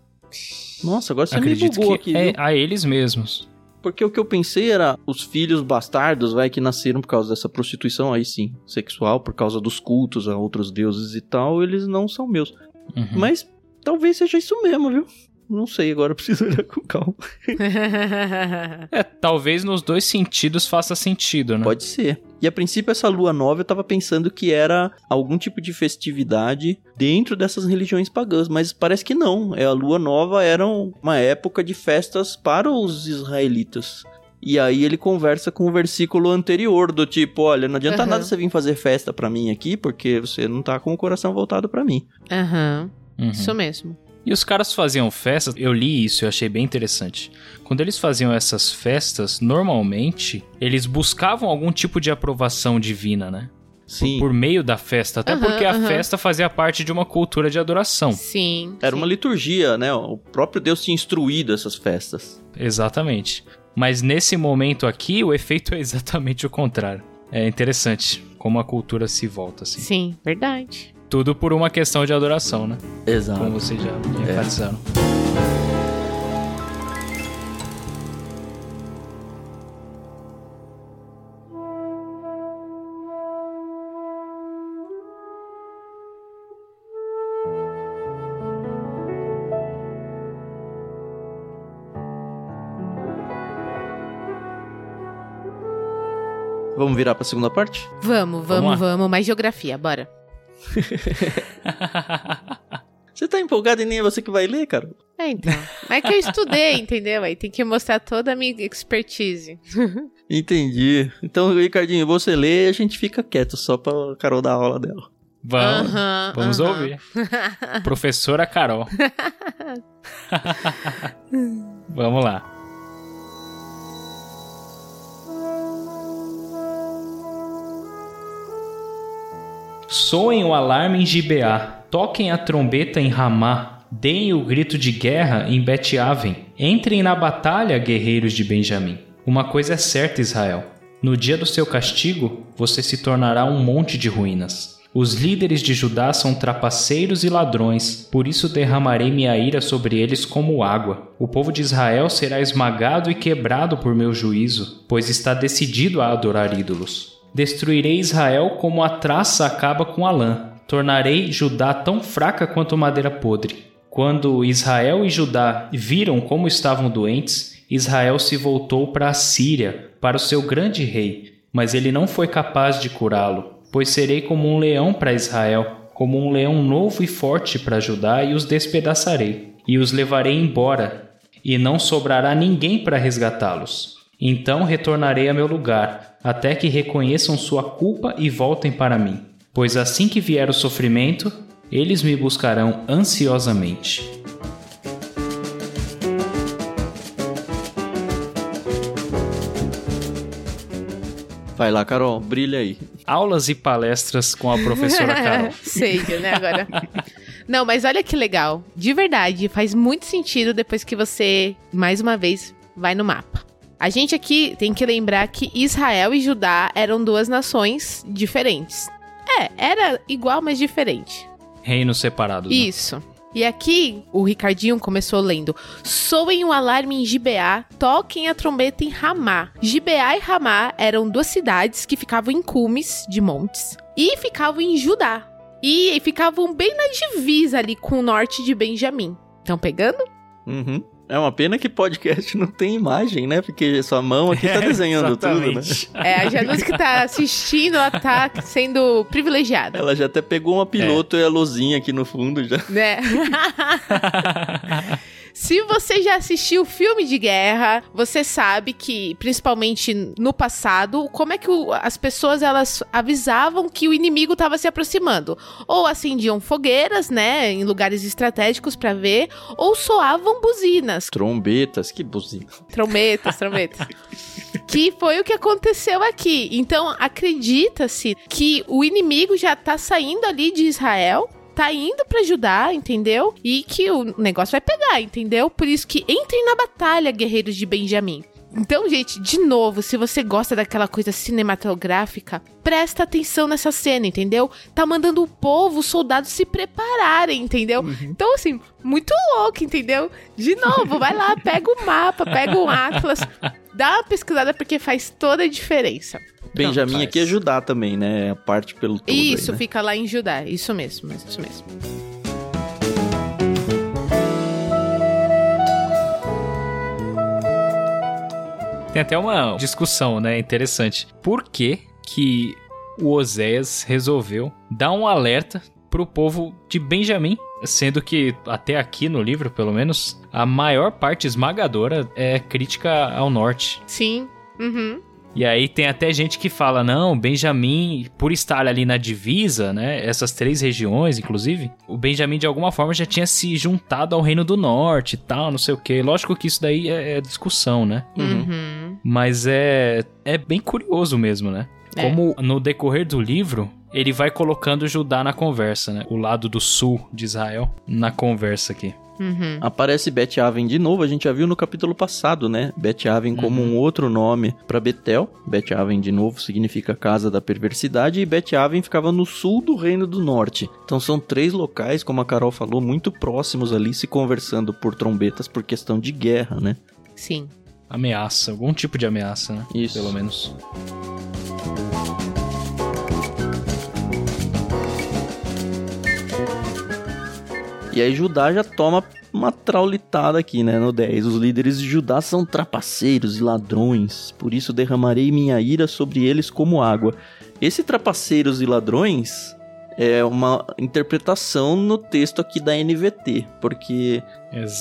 Nossa, agora você Acredito me bugou que aqui. É viu? a eles mesmos. Porque o que eu pensei era os filhos bastardos, vai, que nasceram por causa dessa prostituição aí sim, sexual, por causa dos cultos a outros deuses e tal, eles não são meus. Uhum. Mas talvez seja isso mesmo, viu? Não sei, agora preciso olhar com calma. é, talvez nos dois sentidos faça sentido, né? Pode ser. E a princípio, essa lua nova eu tava pensando que era algum tipo de festividade dentro dessas religiões pagãs, mas parece que não. É a lua nova era uma época de festas para os israelitas. E aí ele conversa com o versículo anterior do tipo, olha, não adianta uhum. nada você vir fazer festa para mim aqui, porque você não tá com o coração voltado para mim. Aham. Uhum. Uhum. Isso mesmo. E os caras faziam festas, eu li isso, eu achei bem interessante. Quando eles faziam essas festas, normalmente eles buscavam algum tipo de aprovação divina, né? Sim. Por, por meio da festa, até uhum, porque a uhum. festa fazia parte de uma cultura de adoração. Sim. Era sim. uma liturgia, né? O próprio Deus tinha instruído essas festas. Exatamente. Mas nesse momento aqui, o efeito é exatamente o contrário. É interessante como a cultura se volta assim. Sim, verdade. Tudo por uma questão de adoração, né? Exato. Como vocês já é. enfatizaram. Vamos virar para a segunda parte? Vamos, vamos, vamos, vamos. Mais geografia, bora. você tá empolgado e nem é você que vai ler, cara? É, então. Mas é que eu estudei, entendeu? Aí tem que mostrar toda a minha expertise. Entendi. Então, Ricardinho, você lê e a gente fica quieto só pra Carol dar aula dela. Vamos, vamos ouvir. Professora Carol. vamos lá. Soem o alarme em Gibeá, toquem a trombeta em Ramá, deem o grito de guerra em Bet-Aven. Entrem na batalha, guerreiros de Benjamim. Uma coisa é certa, Israel: no dia do seu castigo, você se tornará um monte de ruínas. Os líderes de Judá são trapaceiros e ladrões, por isso derramarei minha ira sobre eles como água. O povo de Israel será esmagado e quebrado por meu juízo, pois está decidido a adorar ídolos. Destruirei Israel como a traça acaba com a lã. tornarei Judá tão fraca quanto madeira podre. Quando Israel e Judá viram como estavam doentes, Israel se voltou para a Síria, para o seu grande rei, mas ele não foi capaz de curá-lo, pois serei como um leão para Israel, como um leão novo e forte para Judá, e os despedaçarei, e os levarei embora, e não sobrará ninguém para resgatá-los. Então retornarei a meu lugar, até que reconheçam sua culpa e voltem para mim. Pois assim que vier o sofrimento, eles me buscarão ansiosamente. Vai lá, Carol, brilha aí. Aulas e palestras com a professora Carol. Sei, né, agora. Não, mas olha que legal. De verdade, faz muito sentido depois que você, mais uma vez, vai no mapa. A gente aqui tem que lembrar que Israel e Judá eram duas nações diferentes. É, era igual, mas diferente. Reinos separados. né? Isso. E aqui, o Ricardinho começou lendo: Soem o alarme em Gibeá, toquem a trombeta em Ramá. Gibeá e Ramá eram duas cidades que ficavam em cumes de montes e ficavam em Judá. E ficavam bem na divisa ali com o norte de Benjamim. Estão pegando? Uhum. É uma pena que podcast não tem imagem, né? Porque sua mão aqui tá desenhando tudo, né? É, a Janus que tá assistindo, ela tá sendo privilegiada, Ela já até pegou uma piloto e a luzinha aqui no fundo já. né? Se você já assistiu filme de guerra, você sabe que, principalmente no passado, como é que o- as pessoas elas avisavam que o inimigo estava se aproximando? Ou acendiam fogueiras, né, em lugares estratégicos para ver, ou soavam buzinas, Trombetas, que buzina. trombetas, trombetas. que foi o que aconteceu aqui. Então, acredita-se que o inimigo já tá saindo ali de Israel, tá indo pra Judá, entendeu? E que o negócio vai pegar, entendeu? Por isso que entrem na batalha, guerreiros de Benjamim. Então, gente, de novo, se você gosta daquela coisa cinematográfica, presta atenção nessa cena, entendeu? Tá mandando o povo, os soldados se prepararem, entendeu? Então, assim, muito louco, entendeu? De novo, vai lá, pega o mapa, pega o Atlas, dá uma pesquisada porque faz toda a diferença. Benjamin aqui é Judá também, né? A parte pelo todo. aí, isso, né? fica lá em Judá. Isso mesmo, isso mesmo. Tem até uma discussão, né, interessante. Por que que o Oséias resolveu dar um alerta pro povo de Benjamim, sendo que até aqui no livro, pelo menos, a maior parte esmagadora é crítica ao norte. Sim. Uhum. E aí tem até gente que fala, não, Benjamim, por estar ali na divisa, né, essas três regiões, inclusive, o Benjamim de alguma forma já tinha se juntado ao Reino do Norte e tal, não sei o quê. Lógico que isso daí é, é discussão, né? Uhum. Mas é, é bem curioso mesmo, né? É. Como no decorrer do livro, ele vai colocando Judá na conversa, né? O lado do sul de Israel na conversa aqui. Uhum. Aparece Bet Aven de novo, a gente já viu no capítulo passado, né? Bet Aven como um outro nome para Betel. Bet Aven de novo significa casa da perversidade e Bet Aven ficava no sul do Reino do Norte. Então são três locais, como a Carol falou, muito próximos ali se conversando por trombetas por questão de guerra, né? Sim. Ameaça, algum tipo de ameaça, né? Isso. Pelo menos. E aí Judá já toma uma traulitada aqui, né, no 10. Os líderes de Judá são trapaceiros e ladrões, por isso derramarei minha ira sobre eles como água. Esse trapaceiros e ladrões é uma interpretação no texto aqui da NVT, porque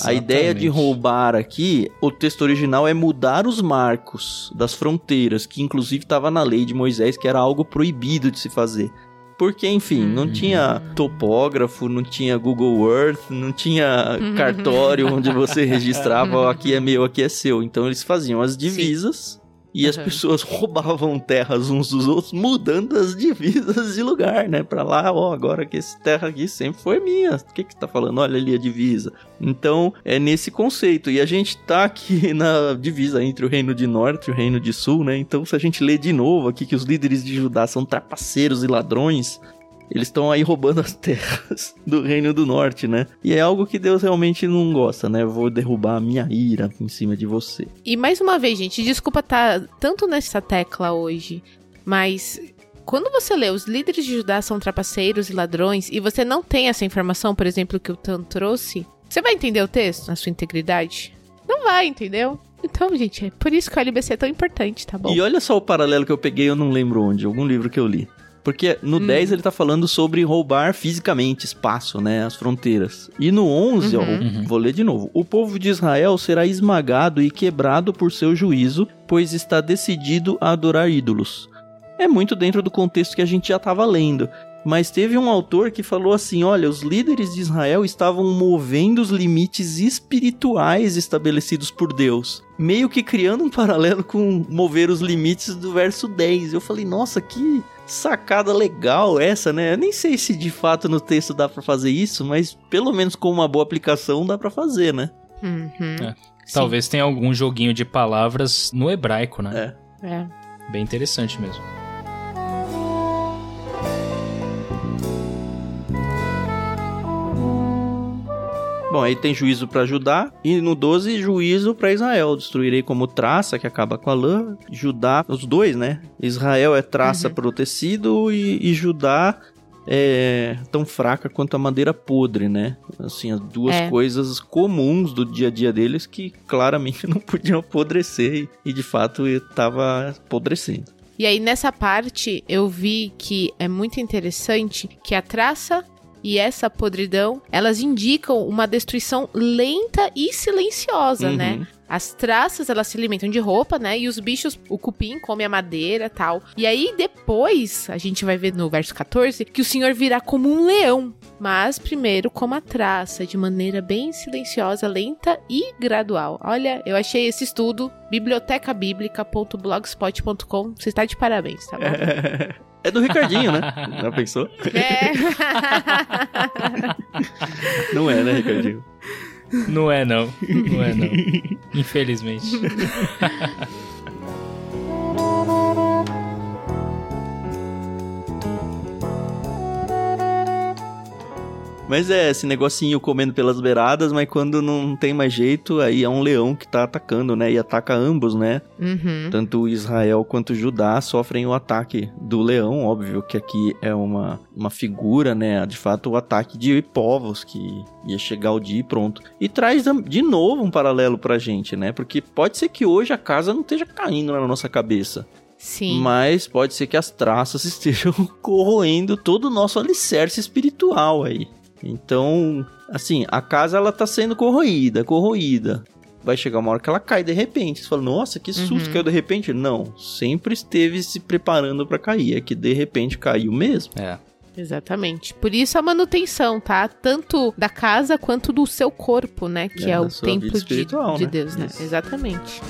a ideia de Exatamente. roubar aqui, o texto original é mudar os marcos das fronteiras, que inclusive estava na lei de Moisés, que era algo proibido de se fazer. Porque, enfim, não Uhum. tinha topógrafo, não tinha Google Earth, não tinha cartório onde você registrava aqui é meu, aqui é seu. Então eles faziam as divisas e as Uhum. pessoas roubavam terras uns dos outros, mudando as divisas de lugar, né? Pra lá, ó, agora que essa terra aqui sempre foi minha. O que que tá falando? Olha ali a divisa. Então, é nesse conceito. E a gente tá aqui na divisa entre o Reino de Norte e o Reino de Sul, né? Então, se a gente ler de novo aqui que os líderes de Judá são trapaceiros e ladrões, eles estão aí roubando as terras do Reino do Norte, né? E é algo que Deus realmente não gosta, né? Vou derrubar a minha ira em cima de você. E mais uma vez, gente, desculpa estar tanto nessa tecla hoje, mas quando você lê os líderes de Judá são trapaceiros e ladrões e você não tem essa informação, por exemplo, que o Tan trouxe, você vai entender o texto na sua integridade? Não vai, entendeu? Então, gente, é por isso que o LBC é tão importante, tá bom? E olha só o paralelo que eu peguei, eu não lembro onde, algum livro que eu li. Porque no Hum. 10 ele tá falando sobre roubar fisicamente espaço, né? As fronteiras. E no 11, ó, Uhum. vou ler de novo. O povo de Israel será esmagado e quebrado por seu juízo, pois está decidido a adorar ídolos. É muito dentro do contexto que a gente já tava lendo. Mas teve um autor que falou assim: olha, os líderes de Israel estavam movendo os limites espirituais estabelecidos por Deus. Meio que criando um paralelo com mover os limites do verso 10. Eu falei, nossa, que sacada legal essa, né? Eu nem sei se de fato no texto dá pra fazer isso, mas pelo menos com uma boa aplicação dá pra fazer, né? Uhum. É. Talvez tenha algum joguinho de palavras no hebraico, né? É. É. Bem interessante mesmo. Bom, aí tem juízo pra Judá e no 12 juízo pra Israel. Destruirei como traça que acaba com a lã. Judá, os dois, né? Israel é traça Uhum. pro tecido e, e Judá é tão fraca quanto a madeira podre, né? Assim, as duas É. coisas comuns do dia a dia deles que claramente não podiam apodrecer e de fato estava apodrecendo. E aí, nessa parte, eu vi que é muito interessante que a traça e essa podridão, elas indicam uma destruição lenta e silenciosa, Uhum. né? As traças, elas se alimentam de roupa, né? E os bichos, o cupim come a madeira tal. E aí, depois, a gente vai ver no verso 14, que o Senhor virá como um leão. Mas primeiro como a traça, de maneira bem silenciosa, lenta e gradual. Olha, eu achei esse estudo, bibliotecabíblica.blogspot.com. Você está de parabéns, tá bom? É do Ricardinho, né? Já pensou? É. Não é, né, Ricardinho? Não é não. Não é não. Infelizmente. Mas é, esse negocinho comendo pelas beiradas, mas quando não tem mais jeito, aí é um leão que tá atacando, né? E ataca ambos, né? Uhum. Tanto Israel quanto Judá sofrem o ataque do leão, óbvio que aqui é uma, uma figura, né? De fato, o ataque de povos que ia chegar o dia e pronto. E traz de novo um paralelo pra gente, né? Porque pode ser que hoje a casa não esteja caindo na nossa cabeça. Sim. Mas pode ser que as traças estejam corroendo todo o nosso alicerce espiritual aí. Então, assim, a casa ela tá sendo corroída, corroída. Vai chegar uma hora que ela cai de repente. Você fala, nossa, que susto, Uhum. caiu de repente. Não, sempre esteve se preparando pra cair. É que de repente caiu mesmo. É. Exatamente. Por isso a manutenção, tá? Tanto da casa quanto do seu corpo, né? Que É, é, o templo de, espiritual, de né? Deus, né? Isso. Exatamente.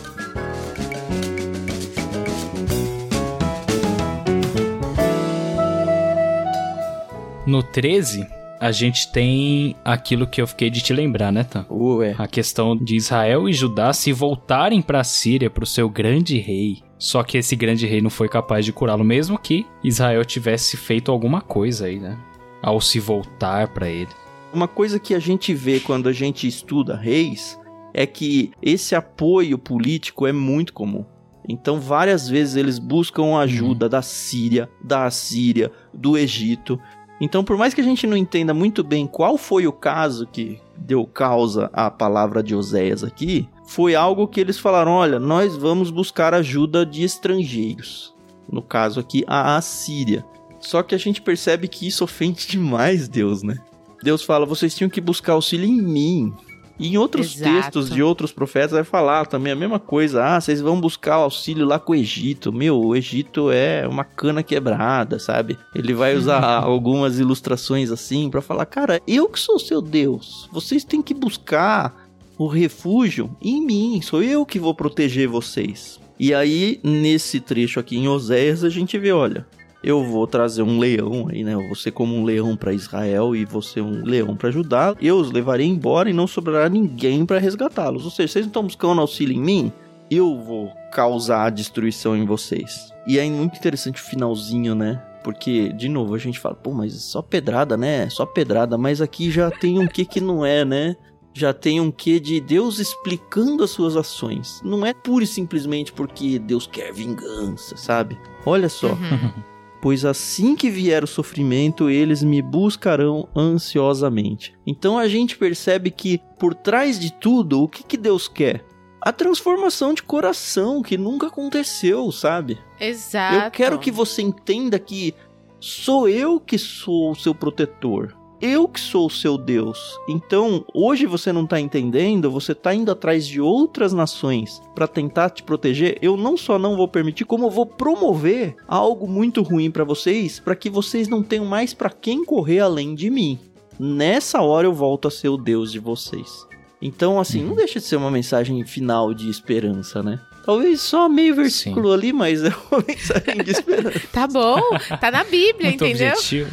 No 13, a gente tem aquilo que eu fiquei de te lembrar, né, Tan? Ué. A questão de Israel e Judá se voltarem pra Síria, pro seu grande rei. Só que esse grande rei não foi capaz de curá-lo, mesmo que Israel tivesse feito alguma coisa aí, né? Ao se voltar pra ele. Uma coisa que a gente vê quando a gente estuda reis é que esse apoio político é muito comum. Então, várias vezes eles buscam ajuda da Síria, da Assíria, do Egito. Então, por mais que a gente não entenda muito bem qual foi o caso que deu causa à palavra de Oséias aqui, foi algo que eles falaram: olha, nós vamos buscar ajuda de estrangeiros. No caso aqui, a Assíria. Só que a gente percebe que isso ofende demais Deus, né? Deus fala: vocês tinham que buscar auxílio em mim. E em outros Exato. textos de outros profetas vai falar também a mesma coisa. Ah, vocês vão buscar auxílio lá com o Egito. Meu, o Egito é uma cana quebrada, sabe? Ele vai usar algumas ilustrações assim pra falar: cara, eu que sou seu Deus. Vocês têm que buscar o refúgio em mim. Sou eu que vou proteger vocês. E aí, nesse trecho aqui em Oséias, a gente vê: olha, eu vou trazer um leão aí, né? Eu vou ser como um leão para Israel e você um leão para Judá. Eu os levarei embora e não sobrará ninguém para resgatá-los. Ou seja, vocês não estão buscando auxílio em mim? Eu vou causar a destruição em vocês. E é muito interessante o finalzinho, né? Porque, de novo, a gente fala, pô, mas só pedrada, né? Só pedrada, mas aqui já tem um que que não é, né? Já tem um que de Deus explicando as suas ações. Não é pura e simplesmente porque Deus quer vingança, sabe? Olha só. Uhum. pois assim que vier o sofrimento, eles me buscarão ansiosamente. Então a gente percebe que por trás de tudo, o que, que Deus quer? A transformação de coração que nunca aconteceu, sabe? Exato. Eu quero que você entenda que sou eu que sou o seu protetor. Eu que sou o seu Deus. Então, hoje você não tá entendendo, você tá indo atrás de outras nações para tentar te proteger. Eu não só não vou permitir, como eu vou promover algo muito ruim para vocês, para que vocês não tenham mais para quem correr além de mim. Nessa hora eu volto a ser o Deus de vocês. Então, assim, não deixa de ser uma mensagem final de esperança, né? Talvez só meio versículo Sim. ali, mas é uma mensagem de esperança. Tá bom, tá na Bíblia, Muito entendeu? objetivo.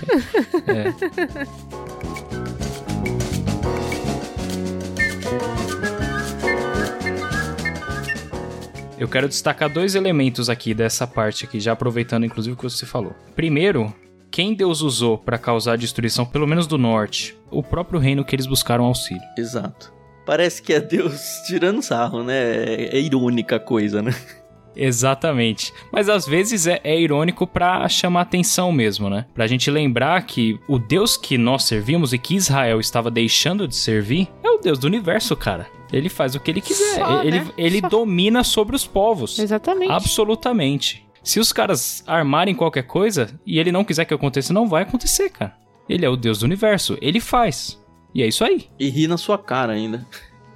É. Eu quero destacar dois elementos aqui dessa parte aqui, já aproveitando inclusive o que você falou. Primeiro, quem Deus usou para causar a destruição, pelo menos do norte, o próprio reino que eles buscaram auxílio. Exato. Parece que é Deus tirando sarro, né? É, é irônica a coisa, né? Exatamente. Mas às vezes é, é irônico pra chamar atenção mesmo, né? Pra gente lembrar que o Deus que nós servimos e que Israel estava deixando de servir é o Deus do universo, cara. Ele faz o que ele quiser. Só, ele né? ele Só. domina sobre os povos. Exatamente. Absolutamente. Se os caras armarem qualquer coisa e ele não quiser que aconteça, não vai acontecer, cara. Ele é o Deus do universo. Ele faz. E é isso aí. E ri na sua cara ainda.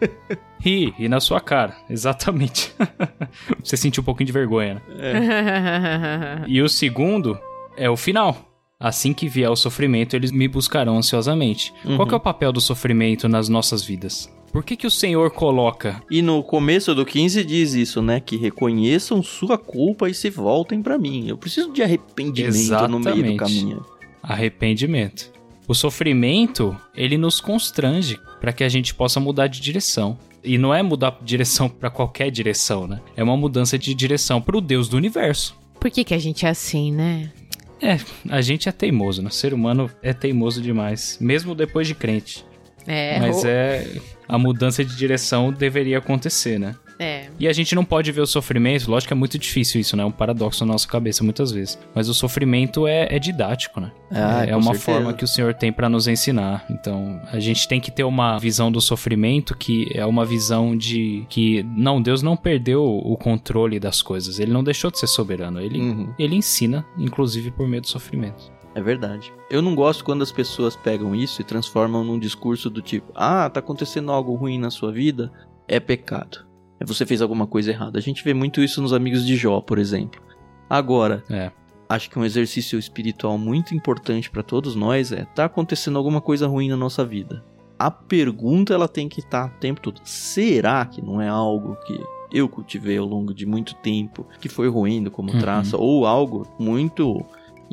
Ri, ri na sua cara. Exatamente. Você sentiu um pouquinho de vergonha, né? E o segundo é o final. Assim que vier o sofrimento, eles me buscarão ansiosamente. Uhum. Qual que é o papel do sofrimento nas nossas vidas? Por que, que o Senhor coloca? E no começo do 15 diz isso, né? Que reconheçam sua culpa e se voltem pra mim. Eu preciso de arrependimento no meio do Exatamente. caminho. Arrependimento. O sofrimento, ele nos constrange para que a gente possa mudar de direção. E não é mudar de direção para qualquer direção, né? É uma mudança de direção para o Deus do universo. Por que, que a gente é assim, né? É, a gente é teimoso, né? O ser humano é teimoso demais, mesmo depois de crente. É, Mas o- é. A mudança de direção deveria acontecer, né? é. E a gente não pode ver o sofrimento, lógico que é muito difícil isso, né? É um paradoxo na nossa cabeça muitas vezes. Mas o sofrimento é, é didático, né? Ah, é com uma certeza. forma que o Senhor tem pra nos ensinar. Então, a gente tem que ter uma visão do sofrimento que é uma visão de que não, Deus não perdeu o controle das coisas. Ele não deixou de ser soberano. Ele, Uhum. ele ensina, inclusive por meio do sofrimento. É verdade. Eu não gosto quando as pessoas pegam isso e transformam num discurso do tipo: ah, tá acontecendo algo ruim na sua vida, é pecado. É você fez alguma coisa errada. A gente vê muito isso nos amigos de Jó, por exemplo. Agora, É. acho que um exercício espiritual muito importante pra todos nós é: tá acontecendo alguma coisa ruim na nossa vida. A pergunta ela tem que estar o tempo todo: será que não é algo que eu cultivei ao longo de muito tempo, que foi ruindo como Uhum. traça, ou algo muito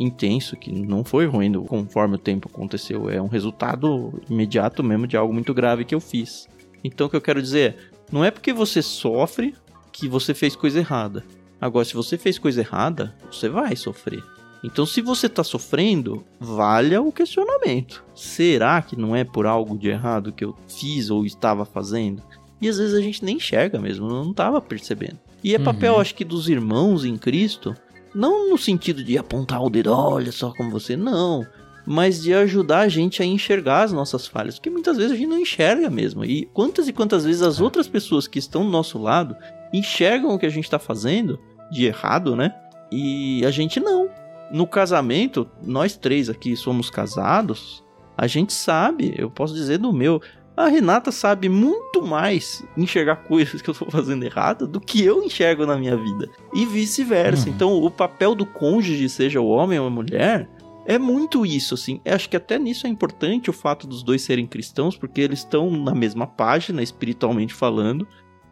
intenso que não foi ruindo conforme o tempo aconteceu, é um resultado imediato mesmo de algo muito grave que eu fiz. Então o que eu quero dizer é, não é porque você sofre que você fez coisa errada. Agora, se você fez coisa errada, você vai sofrer. Então, se você tá sofrendo, valha o questionamento. Será que não é por algo de errado que eu fiz ou estava fazendo? E às vezes a gente nem enxerga mesmo, não tava percebendo. E é Uhum. papel, acho que, dos irmãos em Cristo, não no sentido de apontar o dedo, olha só como você, não. Mas de ajudar a gente a enxergar as nossas falhas, porque muitas vezes a gente não enxerga mesmo. E quantas e quantas vezes as É. outras pessoas que estão do nosso lado enxergam o que a gente tá fazendo de errado, né? E a gente não. No casamento, nós três aqui somos casados, a gente sabe, eu posso dizer do meu. A Renata sabe muito mais enxergar coisas que eu tô fazendo errado do que eu enxergo na minha vida. E vice-versa. Uhum. Então, o papel do cônjuge, seja o homem ou a mulher, é muito isso, assim. Eu acho que até nisso é importante o fato dos dois serem cristãos, porque eles estão na mesma página, espiritualmente falando,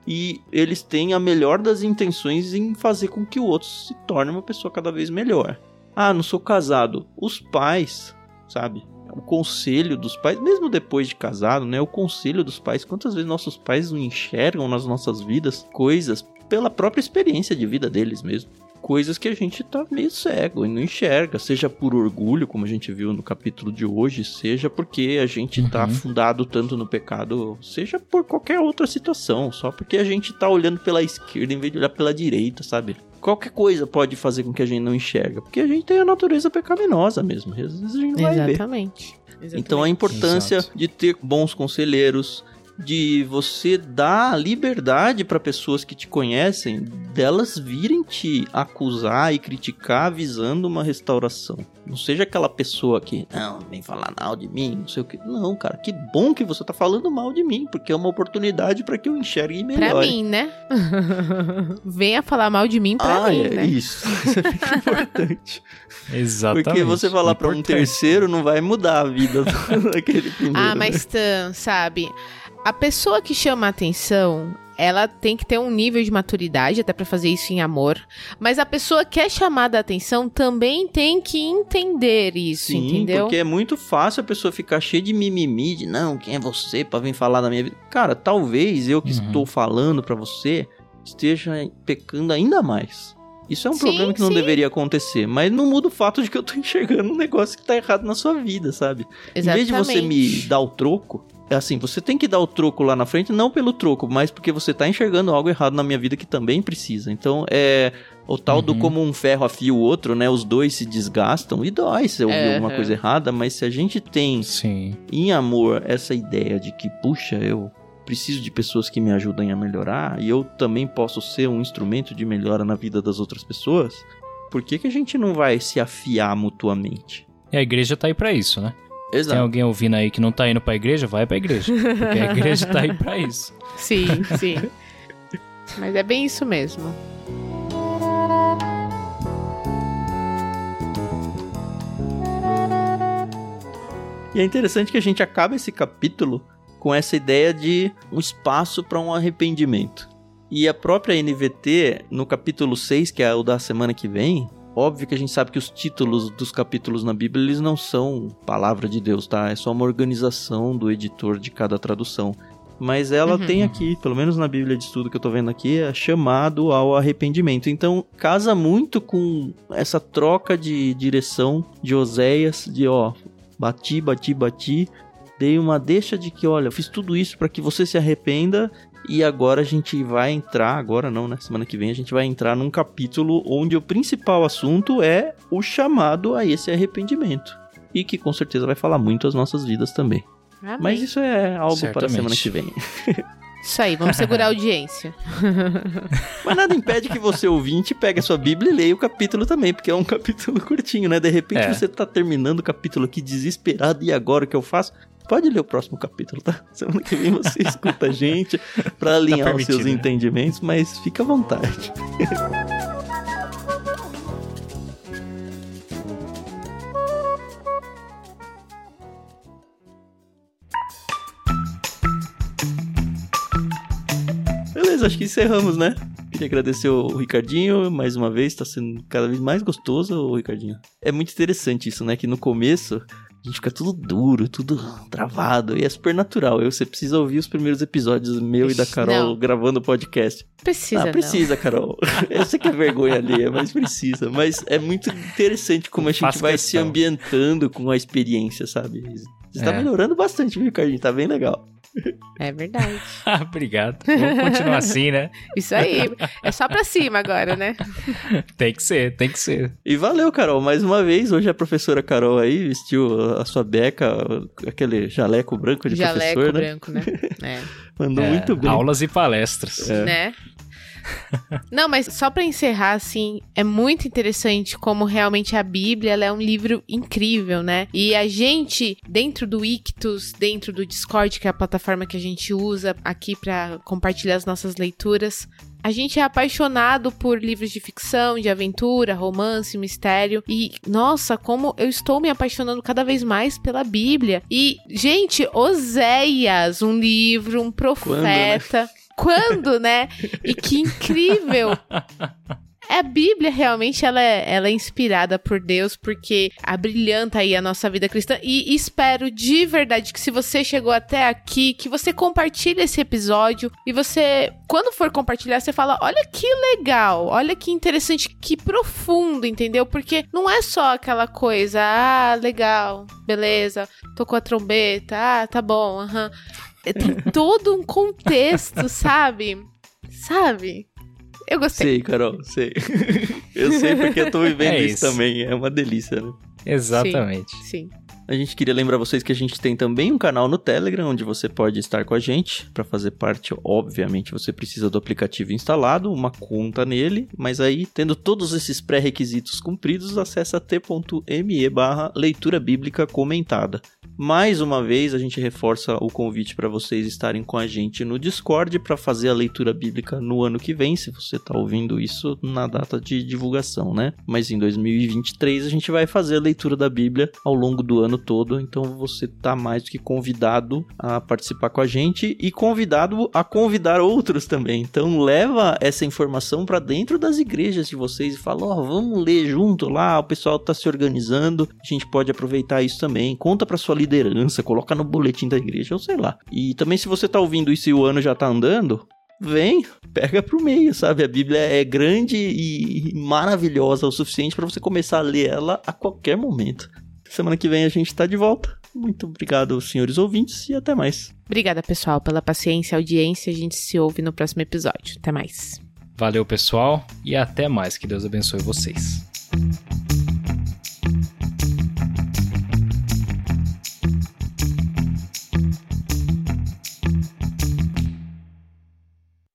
e eles têm a melhor das intenções em fazer com que o outro se torne uma pessoa cada vez melhor. Ah, não sou casado. Os pais, sabe? O conselho dos pais, mesmo depois de casado, né? O conselho dos pais. Quantas vezes nossos pais não enxergam nas nossas vidas coisas pela própria experiência de vida deles mesmo? Coisas que a gente tá meio cego e não enxerga, seja por orgulho, como a gente viu no capítulo de hoje, seja porque a gente tá Uhum. afundado tanto no pecado, seja por qualquer outra situação, só porque a gente tá olhando pela esquerda em vez de olhar pela direita, sabe? Qualquer coisa pode fazer com que a gente não enxerga, porque a gente tem a natureza pecaminosa mesmo, às vezes a gente não vai ver. Exatamente. Então a importância Exato. de ter bons conselheiros, de você dar liberdade para pessoas que te conhecem, delas virem te acusar e criticar visando uma restauração. Não seja aquela pessoa que, não, vem falar mal de mim, não sei o que. Não, cara, que bom que você tá falando mal de mim, porque é uma oportunidade para que eu enxergue melhor. Pra mim, né? Venha falar mal de mim pra ah, mim, é né? isso. Isso é muito importante. Exatamente. Porque você falar para um terceiro não vai mudar a vida daquele primeiro. Ah, né? mas Tan, sabe? A pessoa que chama a atenção, ela tem que ter um nível de maturidade até pra fazer isso em amor. Mas a pessoa que é chamada a atenção também tem que entender isso, Sim, entendeu? porque é muito fácil a pessoa ficar cheia de mimimi, de não, quem é você pra vir falar da minha vida? Cara, talvez eu que Uhum. estou falando pra você esteja pecando ainda mais. Isso é um Sim, problema que não sim. deveria acontecer, mas não muda o fato de que eu tô enxergando um negócio que tá errado na sua vida, sabe? Em vez de você me dar o troco, assim, você tem que dar o troco lá na frente, não pelo troco, mas porque você tá enxergando algo errado na minha vida que também precisa. Então, é o tal do Uhum. como um ferro afia o outro, né? Os dois se desgastam e dói se eu ouvir alguma coisa errada, mas se a gente tem Sim. em amor essa ideia de que, puxa, eu preciso de pessoas que me ajudem a melhorar e eu também posso ser um instrumento de melhora na vida das outras pessoas, por que, que a gente não vai se afiar mutuamente? E a igreja tá aí pra isso, né? Tem Exato. alguém ouvindo aí que não tá indo pra igreja, vai pra igreja. Porque a igreja tá aí pra isso. Sim, sim. Mas é bem isso mesmo. E é interessante que a gente acaba esse capítulo com essa ideia de um espaço para um arrependimento. E a própria NVT, no capítulo 6, que é o da semana que vem, óbvio que a gente sabe que os títulos dos capítulos na Bíblia eles não são palavra de Deus, tá? É só uma organização do editor de cada tradução. Mas ela Uhum. tem aqui, pelo menos na Bíblia de estudo que eu tô vendo aqui, é chamado ao arrependimento. Então, casa muito com essa troca de direção de Oséias, de ó, bati, bati, bati, dei uma deixa de que, olha, eu fiz tudo isso para que você se arrependa e agora a gente vai entrar, agora não, né? Semana que vem a gente vai entrar num capítulo onde o principal assunto é o chamado a esse arrependimento. E que com certeza vai falar muito as nossas vidas também. Amém. Mas isso é algo para a Certamente. semana que vem. Isso aí, vamos segurar a audiência. Mas nada impede que você ouvinte pegue a sua Bíblia e leia o capítulo também, porque é um capítulo curtinho, né? De repente É. você tá terminando o capítulo aqui desesperado e agora o que eu faço? Pode ler o próximo capítulo, tá? Semana que vem você escuta a gente pra alinhar os seus né? entendimentos, mas fica à vontade. Beleza, acho que encerramos, né? Queria agradecer o Ricardinho mais uma vez, tá sendo cada vez mais gostoso, o Ricardinho. É muito interessante isso, né? Que no começo fica tudo duro, tudo travado, e é super natural. Eu, você precisa ouvir os primeiros episódios meu e da Carol Não. gravando o podcast. Precisa, ah, não. precisa, Carol. Eu sei que é vergonha alheia, mas precisa. Mas é muito interessante como a gente Faço vai se questão. ambientando com a experiência, sabe? Você tá É. melhorando bastante, viu, Ricardinho? Tá bem legal. É verdade. Ah, Obrigado. Vamos continuar assim, né? Isso aí. É só pra cima agora, né? Tem que ser, tem que ser. E valeu, Carol, mais uma vez. Hoje a professora Carol aí vestiu a sua beca, aquele jaleco branco de Jaleco professor, né? branco, né? É. Mandou É, muito bem. Aulas e palestras. É. né? Não, mas só pra encerrar, assim, é muito interessante como realmente a Bíblia ela é um livro incrível, né? E a gente, dentro do Ictus, dentro do Discord, que é a plataforma que a gente usa aqui pra compartilhar as nossas leituras, a gente é apaixonado por livros de ficção, de aventura, romance, mistério. E, nossa, como eu estou me apaixonando cada vez mais pela Bíblia. E, gente, Oséias, um livro, um profeta. Quando, né? E que incrível! A Bíblia realmente ela é, ela é inspirada por Deus porque abrilhanta aí a nossa vida cristã e espero de verdade que se você chegou até aqui, que você compartilhe esse episódio e você, quando for compartilhar, você fala, olha que legal, olha que interessante, que profundo, entendeu? Porque não é só aquela coisa, ah, legal, beleza, tocou a trombeta, ah, tá bom, aham. É, Tem todo um contexto, sabe? Sabe? Eu gostei. Sei, Carol, sei. eu sei porque eu tô vivendo É isso. isso. também. É uma delícia, né? Exatamente. Sim. A gente queria lembrar vocês que a gente tem também um canal no Telegram, onde você pode estar com a gente. Para fazer parte, obviamente, você precisa do aplicativo instalado, uma conta nele, mas aí, tendo todos esses pré-requisitos cumpridos, acessa t.me barra leitura bíblica comentada. Mais uma vez, a gente reforça o convite para vocês estarem com a gente no Discord para fazer a leitura bíblica no ano que vem, se você está ouvindo isso na data de divulgação, né? Mas em 2023 a gente vai fazer a leitura da Bíblia ao longo do ano todo, então você tá mais do que convidado a participar com a gente e convidado a convidar outros também. Então leva essa informação para dentro das igrejas de vocês e fala, ó, vamos ler junto lá, o pessoal tá se organizando, a gente pode aproveitar isso também. Conta para sua liderança, coloca no boletim da igreja, ou sei lá. E também se você tá ouvindo isso e o ano já tá andando, vem, pega pro meio, sabe? A Bíblia é grande e maravilhosa o suficiente para você começar a ler ela a qualquer momento. Semana que vem a gente tá de volta. Muito obrigado, senhores ouvintes, e até mais. Obrigada, pessoal, pela paciência e audiência. A gente se ouve no próximo episódio. Até mais. Valeu, pessoal, e até mais. Que Deus abençoe vocês.